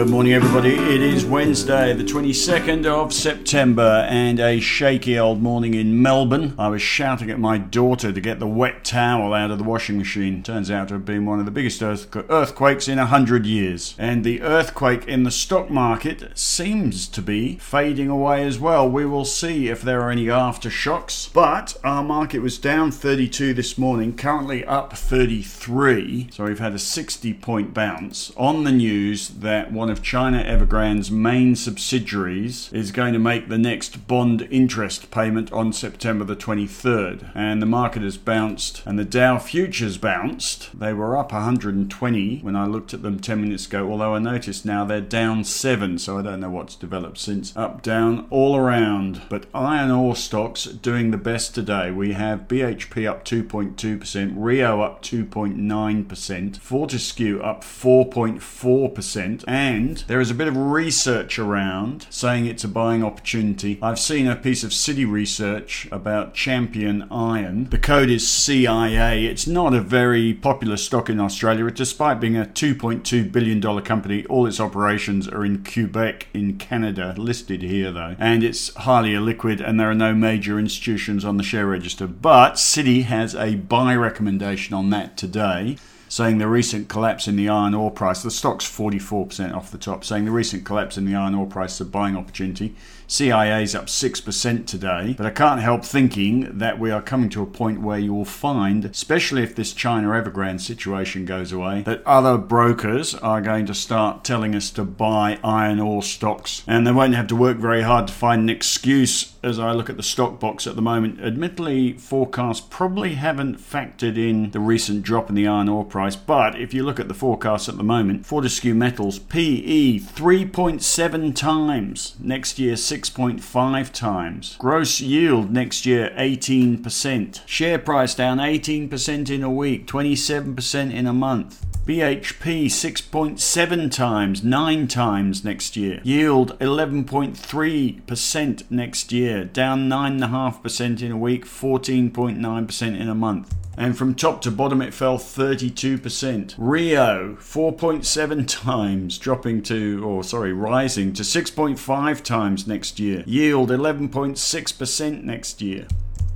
Good morning, everybody. It is Wednesday, the 22nd of September, and a shaky old morning in Melbourne. I was shouting at my daughter to get the wet towel out of the washing machine. Turns out to have been one of the biggest earthquakes in a hundred years. And the earthquake in the stock market seems to be fading away as well. We will see if there are any aftershocks. But our market was down 32 this morning, currently up 33. So we've had a 60 point bounce on the news that one of China Evergrande's main subsidiaries is going to make the next bond interest payment on September the 23rd. And the market has bounced, and the Dow futures bounced. They were up 120 when I looked at them 10 minutes ago, although I noticed now they're down 7, so I don't know what's developed since. Up, down, all around. But iron ore stocks doing the best today. We have BHP up 2.2%, Rio up 2.9%, Fortescue up 4.4%, and there is a bit of research around saying it's a buying opportunity. I've seen a piece of Citi research about Champion Iron. The code is CIA. It's not a very popular stock in Australia, despite being a $2.2 billion company. All its operations are in Quebec, in Canada, listed here though, and it's highly illiquid, and there are no major institutions on the share register. But Citi has a buy recommendation on that today saying the recent collapse in the iron ore price, the stock's 44% off the top, saying the recent collapse in the iron ore price is a buying opportunity. CIA's up 6% today, but I can't help thinking that we are coming to a point where you will find, especially if this China Evergrande situation goes away, that other brokers are going to start telling us to buy iron ore stocks, and they won't have to work very hard to find an excuse as I look at the stock box at the moment. Admittedly, forecasts probably haven't factored in the recent drop in the iron ore price, but if you look at the forecast at the moment, Fortescue Metals PE 3.7 times, next year 6.5 times. Gross yield next year 18%. Share price down 18% in a week, 27% in a month. BHP 6.7 times, 9 times next year. Yield 11.3% next year, down 9.5% in a week, 14.9% in a month. And from top to bottom, it fell 32%. Rio, 4.7 times, dropping to, or sorry, rising to 6.5 times next year. Yield 11.6% next year.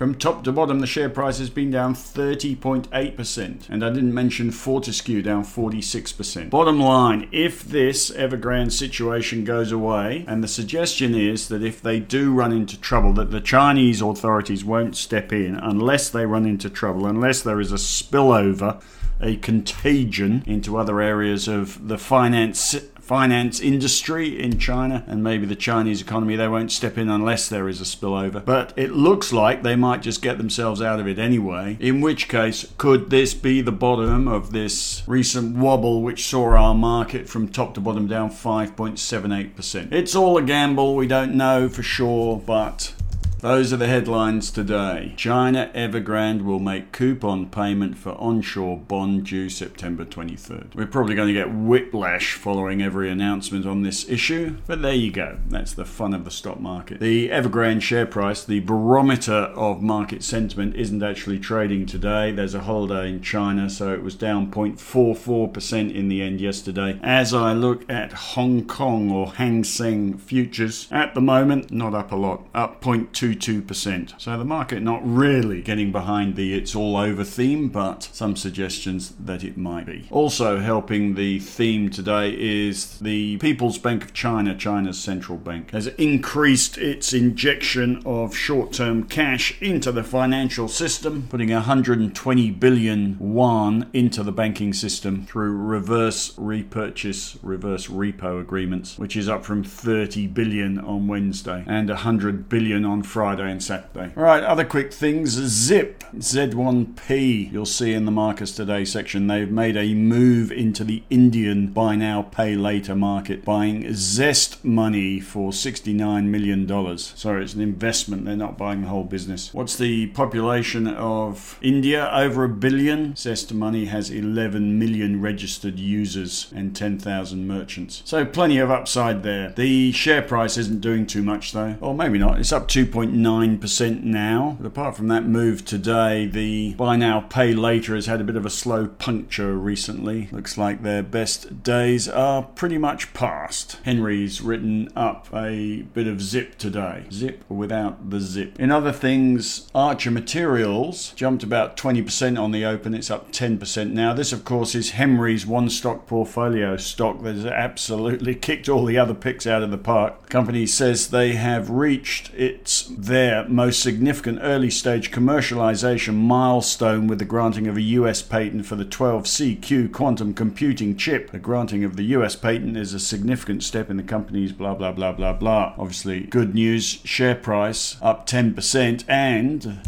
From top to bottom, the share price has been down 30.8%. And I didn't mention Fortescue down 46%. Bottom line, if this Evergrande situation goes away, and the suggestion is that if they do run into trouble, that the Chinese authorities won't step in unless they run into trouble, unless there is a spillover a contagion into other areas of the finance finance industry in China and maybe the Chinese economy. They won't step in unless there is a spillover. But it looks like they might just get themselves out of it anyway. In which case, could this be the bottom of this recent wobble which saw our market from top to bottom down 5.78%? It's all a gamble. We don't know for sure, but those are the headlines today. China Evergrande will make coupon payment for onshore bond due September 23rd. We're probably going to get whiplash following every announcement on this issue, but there you go. That's the fun of the stock market. The Evergrande share price, the barometer of market sentiment, isn't actually trading today. There's a holiday in China, so it was down 0.44% in the end yesterday. As I look at Hong Kong or Hang Seng futures, at the moment, not up a lot, up 0.2 2%. So the market not really getting behind the it's all over theme, but some suggestions that it might be. Also helping the theme today is the People's Bank of China, China's central bank, has increased its injection of short-term cash into the financial system, putting 120 billion yuan into the banking system through reverse repurchase, reverse repo agreements, which is up from 30 billion on Wednesday and 100 billion on Friday. Friday and Saturday. All right, other quick things. Zip, Z1P, you'll see in the markets today section, they've made a move into the Indian buy now, pay later market, buying ZestMoney for $69 million. Sorry, it's an investment. They're not buying the whole business. What's the population of India? Over a billion. ZestMoney has 11 million registered users and 10,000 merchants. So plenty of upside there. The share price isn't doing too much though. Or maybe not. It's up 2. 2.9% now. But apart from that move today, the buy now, pay later has had a bit of a slow puncture recently. Looks like their best days are pretty much past. Henry's written up a bit of zip today. Zip without the zip. In other things, Archer Materials jumped about 20% on the open. It's up 10% now. This, of course, is Henry's one stock portfolio stock that has absolutely kicked all the other picks out of the park. The company says they have reached its their most significant early stage commercialization milestone with the granting of a US patent for the 12CQ quantum computing chip. The granting of the US patent is a significant step in the company's blah blah blah blah blah. Obviously, good news. Share price up 10% and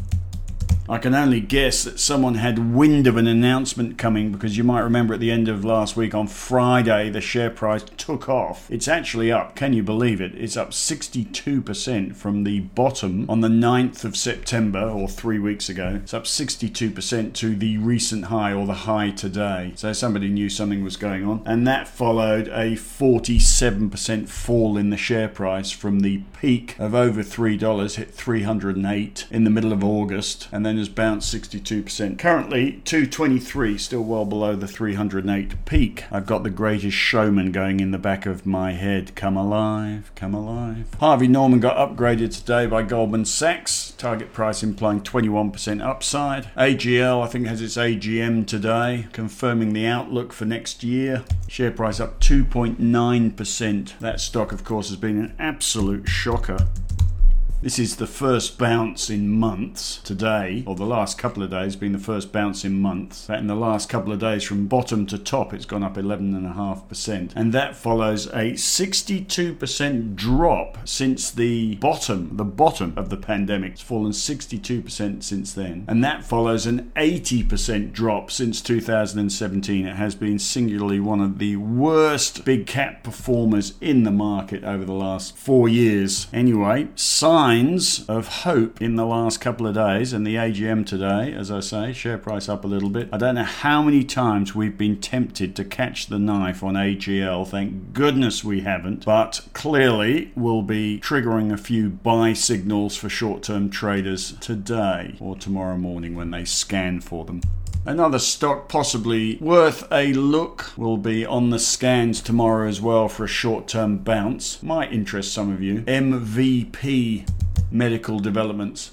I can only guess that someone had wind of an announcement coming because you might remember at the end of last week on Friday the share price took off. It's actually up, can you believe it? It's up 62% from the bottom on the 9th of September or three weeks ago. It's up 62% to the recent high or the high today. So somebody knew something was going on. And that followed a 47% fall in the share price from the peak of over $3, hit 308 in the middle of August. And then then has bounced 62%. Currently, 223, still well below the 308 peak. I've got the greatest showman going in the back of my head. Come alive, come alive. Harvey Norman got upgraded today by Goldman Sachs. Target price implying 21% upside. AGL, I think, has its AGM today, confirming the outlook for next year. Share price up 2.9%. That stock, of course, has been an absolute shocker. This is the first bounce in months today, or the last couple of days being the first bounce in months. That in the last couple of days, from bottom to top, it's gone up 11.5%. And that follows a 62% drop since the bottom, the bottom of the pandemic. It's fallen 62% since then. And that follows an 80% drop since 2017. It has been singularly one of the worst big cap performers in the market over the last four years. Anyway, sign signs of hope in the last couple of days and the AGM today, as I say, share price up a little bit. I don't know how many times we've been tempted to catch the knife on AGL. Thank goodness we haven't, but clearly we'll be triggering a few buy signals for short term traders today or tomorrow morning when they scan for them. Another stock possibly worth a look will be on the scans tomorrow as well for a short term bounce. Might interest some of you. MVP medical developments.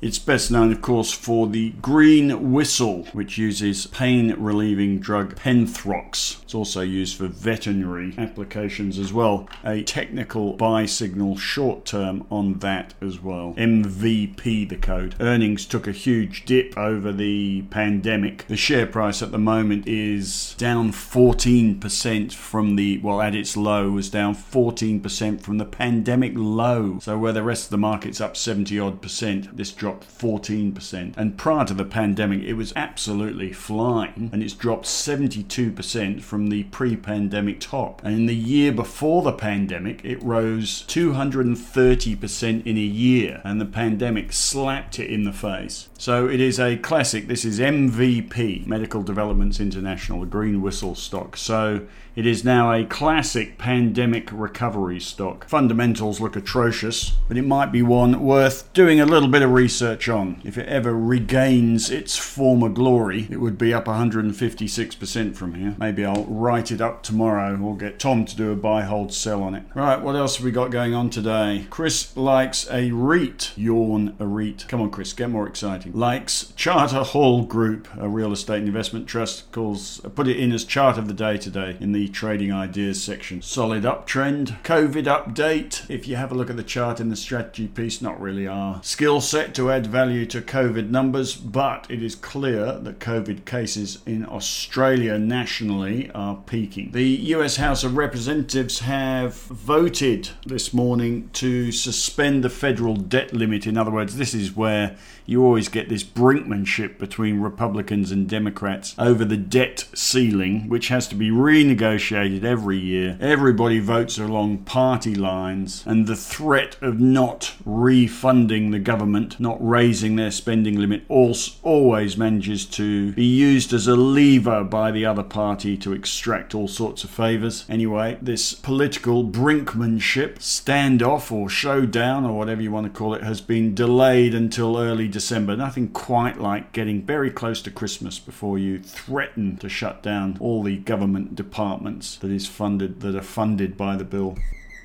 It's best known, of course, for the green whistle, which uses pain relieving drug Penthrox. It's also used for veterinary applications as well. A technical buy signal short term on that as well. MVP, the code. Earnings took a huge dip over the pandemic. The share price at the moment is down 14% from the, well, at its low, was down 14% from the pandemic low. So, where the rest of the market's up 70 odd percent, this drop dropped 14%. And prior to the pandemic, it was absolutely flying, and it's dropped 72% from the pre pandemic top. And in the year before the pandemic, it rose 230% in a year, and the pandemic slapped it in the face. So it is a classic. This is MVP, Medical Developments International, a green whistle stock. So it is now a classic pandemic recovery stock. Fundamentals look atrocious, but it might be one worth doing a little bit of research on. If it ever regains its former glory, it would be up 156% from here. Maybe I'll write it up tomorrow or get Tom to do a buy, hold, sell on it. Right, what else have we got going on today? Chris likes a REIT. Yawn a REIT. Come on, Chris, get more exciting. Likes Charter Hall Group, a real estate investment trust, calls put it in as chart of the day today in the trading ideas section. Solid uptrend. COVID update. If you have a look at the chart in the strategy piece, not really our skill set to add value to COVID numbers, but it is clear that COVID cases in Australia nationally are peaking. The US House of Representatives have voted this morning to suspend the federal debt limit. In other words, this is where you always get this brinkmanship between Republicans and Democrats over the debt ceiling, which has to be renegotiated every year. Everybody votes along party lines, and the threat of not refunding the government, not not raising their spending limit always manages to be used as a lever by the other party to extract all sorts of favours. Anyway, this political brinkmanship, standoff or showdown or whatever you want to call it, has been delayed until early December. Nothing quite like getting very close to Christmas before you threaten to shut down all the government departments that is funded that are funded by the bill.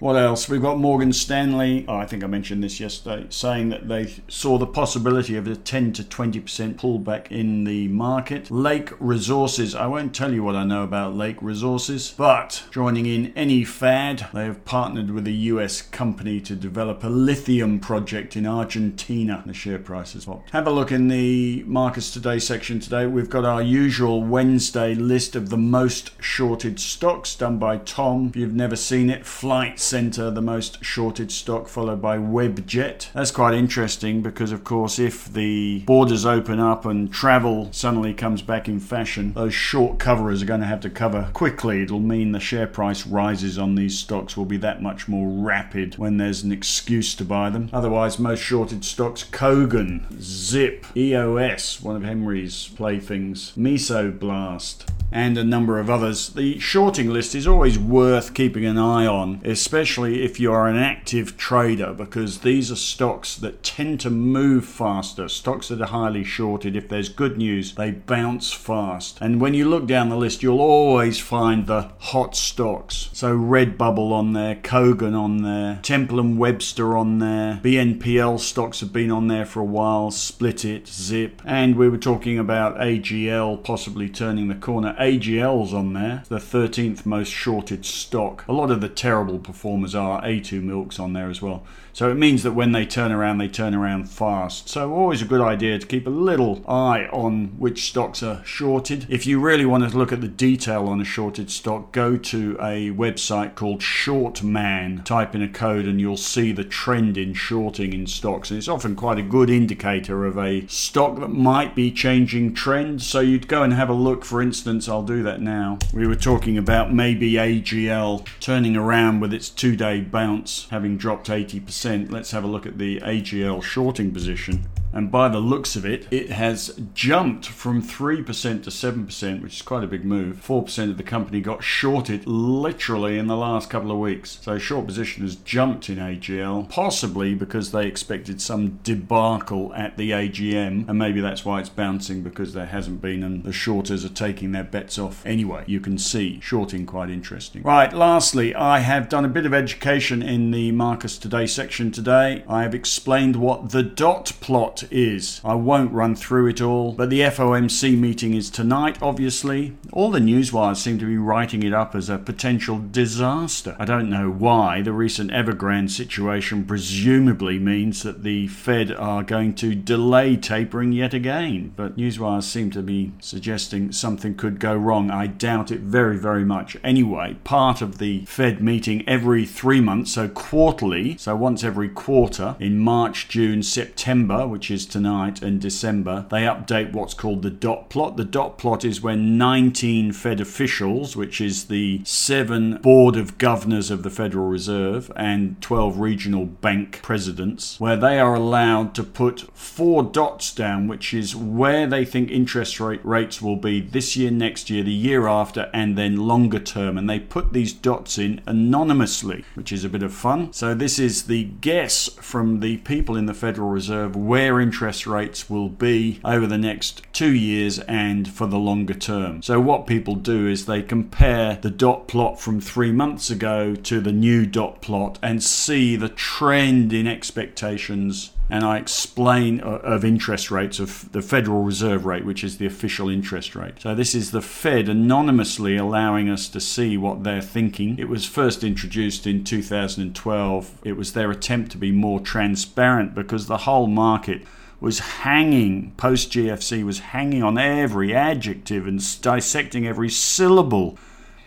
What else? We've got Morgan Stanley. Oh, I think I mentioned this yesterday, saying that they saw the possibility of a 10 to 20% pullback in the market. Lake Resources. I won't tell you what I know about Lake Resources, but joining in any fad, they have partnered with a US company to develop a lithium project in Argentina. The share price has popped. Have a look in the Markets Today section today. We've got our usual Wednesday list of the most shorted stocks done by Tom. If you've never seen it, flights Centre, the most shorted stock, followed by Webjet. That's quite interesting because, of course, if the borders open up and travel suddenly comes back in fashion, those short coverers are going to have to cover quickly. It'll mean the share price rises on these stocks will be that much more rapid when there's an excuse to buy them. Otherwise, most shorted stocks Kogan, Zip, EOS, one of Henry's playthings, Mesoblast and a number of others. The shorting list is always worth keeping an eye on, especially if you are an active trader, because these are stocks that tend to move faster. Stocks that are highly shorted, if there's good news, they bounce fast. And when you look down the list, you'll always find the hot stocks. So Redbubble on there, Kogan on there, Temple and Webster on there, BNPL stocks have been on there for a while, Splitit, Zip, and we were talking about AGL possibly turning the corner. AGL's on there, the 13th most shorted stock. A lot of the terrible performers are. A2 Milk's on there as well. So it means that when they turn around, they turn around fast. So always a good idea to keep a little eye on which stocks are shorted. If you really want to look at the detail on a shorted stock, go to a website called Shortman. Type in a code and you'll see the trend in shorting in stocks. And it's often quite a good indicator of a stock that might be changing trend. So you'd go and have a look. For instance, I'll do that now. We were talking about maybe AGL turning around with its two day bounce, having dropped 80% Let's have a look at the AGL shorting position. And by the looks of it, it has jumped from 3% to 7%, which is quite a big move. 4% of the company got shorted literally in the last couple of weeks. So short position has jumped in AGL, possibly because they expected some debacle at the AGM. And maybe that's why it's bouncing because there hasn't been, and the shorters are taking their bets off. Anyway, you can see shorting quite interesting. Right, lastly, I have done a bit of education in the Marcus Today section today. I have explained what the dot plot is. I won't run through it all, but the FOMC meeting is tonight, obviously. All the newswires seem to be writing it up as a potential disaster. I don't know why. The recent Evergrande situation presumably means that the Fed are going to delay tapering yet again, but newswires seem to be suggesting something could go wrong. I doubt it very, very much. Anyway, part of the Fed meeting every three months, so quarterly, so once every quarter in March, June, September, which tonight, and December, they update what's called the dot plot. The dot plot is when 19 Fed officials, which is the seven board of governors of the Federal Reserve and 12 regional bank presidents, where they are allowed to put four dots down, which is where they think interest rate rates will be this year, next year, the year after, and then longer term. And they put these dots in anonymously, which is a bit of fun. So this is the guess from the people in the Federal Reserve where interest rates will be over the next two years and for the longer term. So, what people do is they compare the dot plot from three months ago to the new dot plot and see the trend in expectations and I explain uh, of interest rates of the Federal Reserve rate, which is the official interest rate. So this is the Fed anonymously allowing us to see what they're thinking. It was first introduced in 2012. It was their attempt to be more transparent because the whole market was hanging, post GFC was hanging on every adjective and dissecting every syllable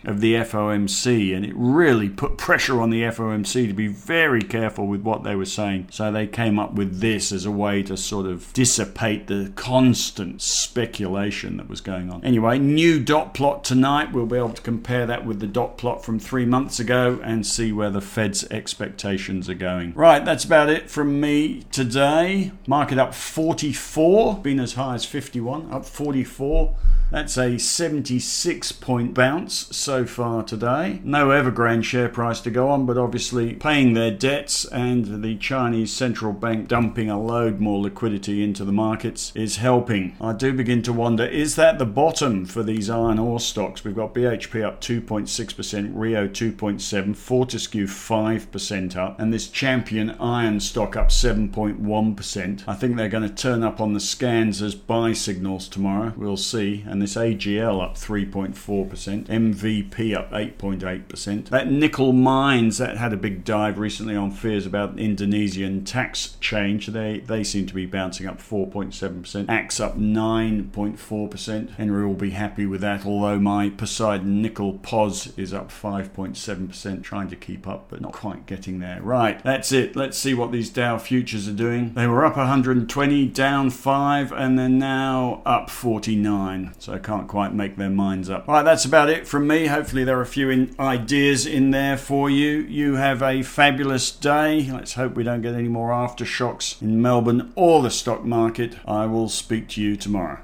of the FOMC, and it really put pressure on the FOMC to be very careful with what they were saying. So they came up with this as a way to sort of dissipate the constant speculation that was going on. Anyway, new dot plot tonight. We'll be able to compare that with the dot plot from three months ago and see where the Fed's expectations are going. Right, that's about it from me today. Market up 44, been as high as 51, up 44. That's a 76 point bounce so far today. No Evergrande share price to go on, but obviously paying their debts and the Chinese central bank dumping a load more liquidity into the markets is helping. I do begin to wonder is that the bottom for these iron ore stocks? We've got BHP up 2.6%, Rio 2.7%, Fortescue 5% up, and this champion iron stock up 7.1%. I think they're going to turn up on the scans as buy signals tomorrow. We'll see. And and this AGL up 3.4%, MVP up 8.8%. That nickel mines that had a big dive recently on fears about Indonesian tax change. They they seem to be bouncing up 4.7%. Axe up 9.4%. Henry will be happy with that. Although my Poseidon nickel POS is up 5.7%, trying to keep up but not quite getting there. Right, that's it. Let's see what these Dow futures are doing. They were up 120, down 5, and they're now up 49 so I can't quite make their minds up. All right, that's about it from me. Hopefully, there are a few in ideas in there for you. You have a fabulous day. Let's hope we don't get any more aftershocks in Melbourne or the stock market. I will speak to you tomorrow.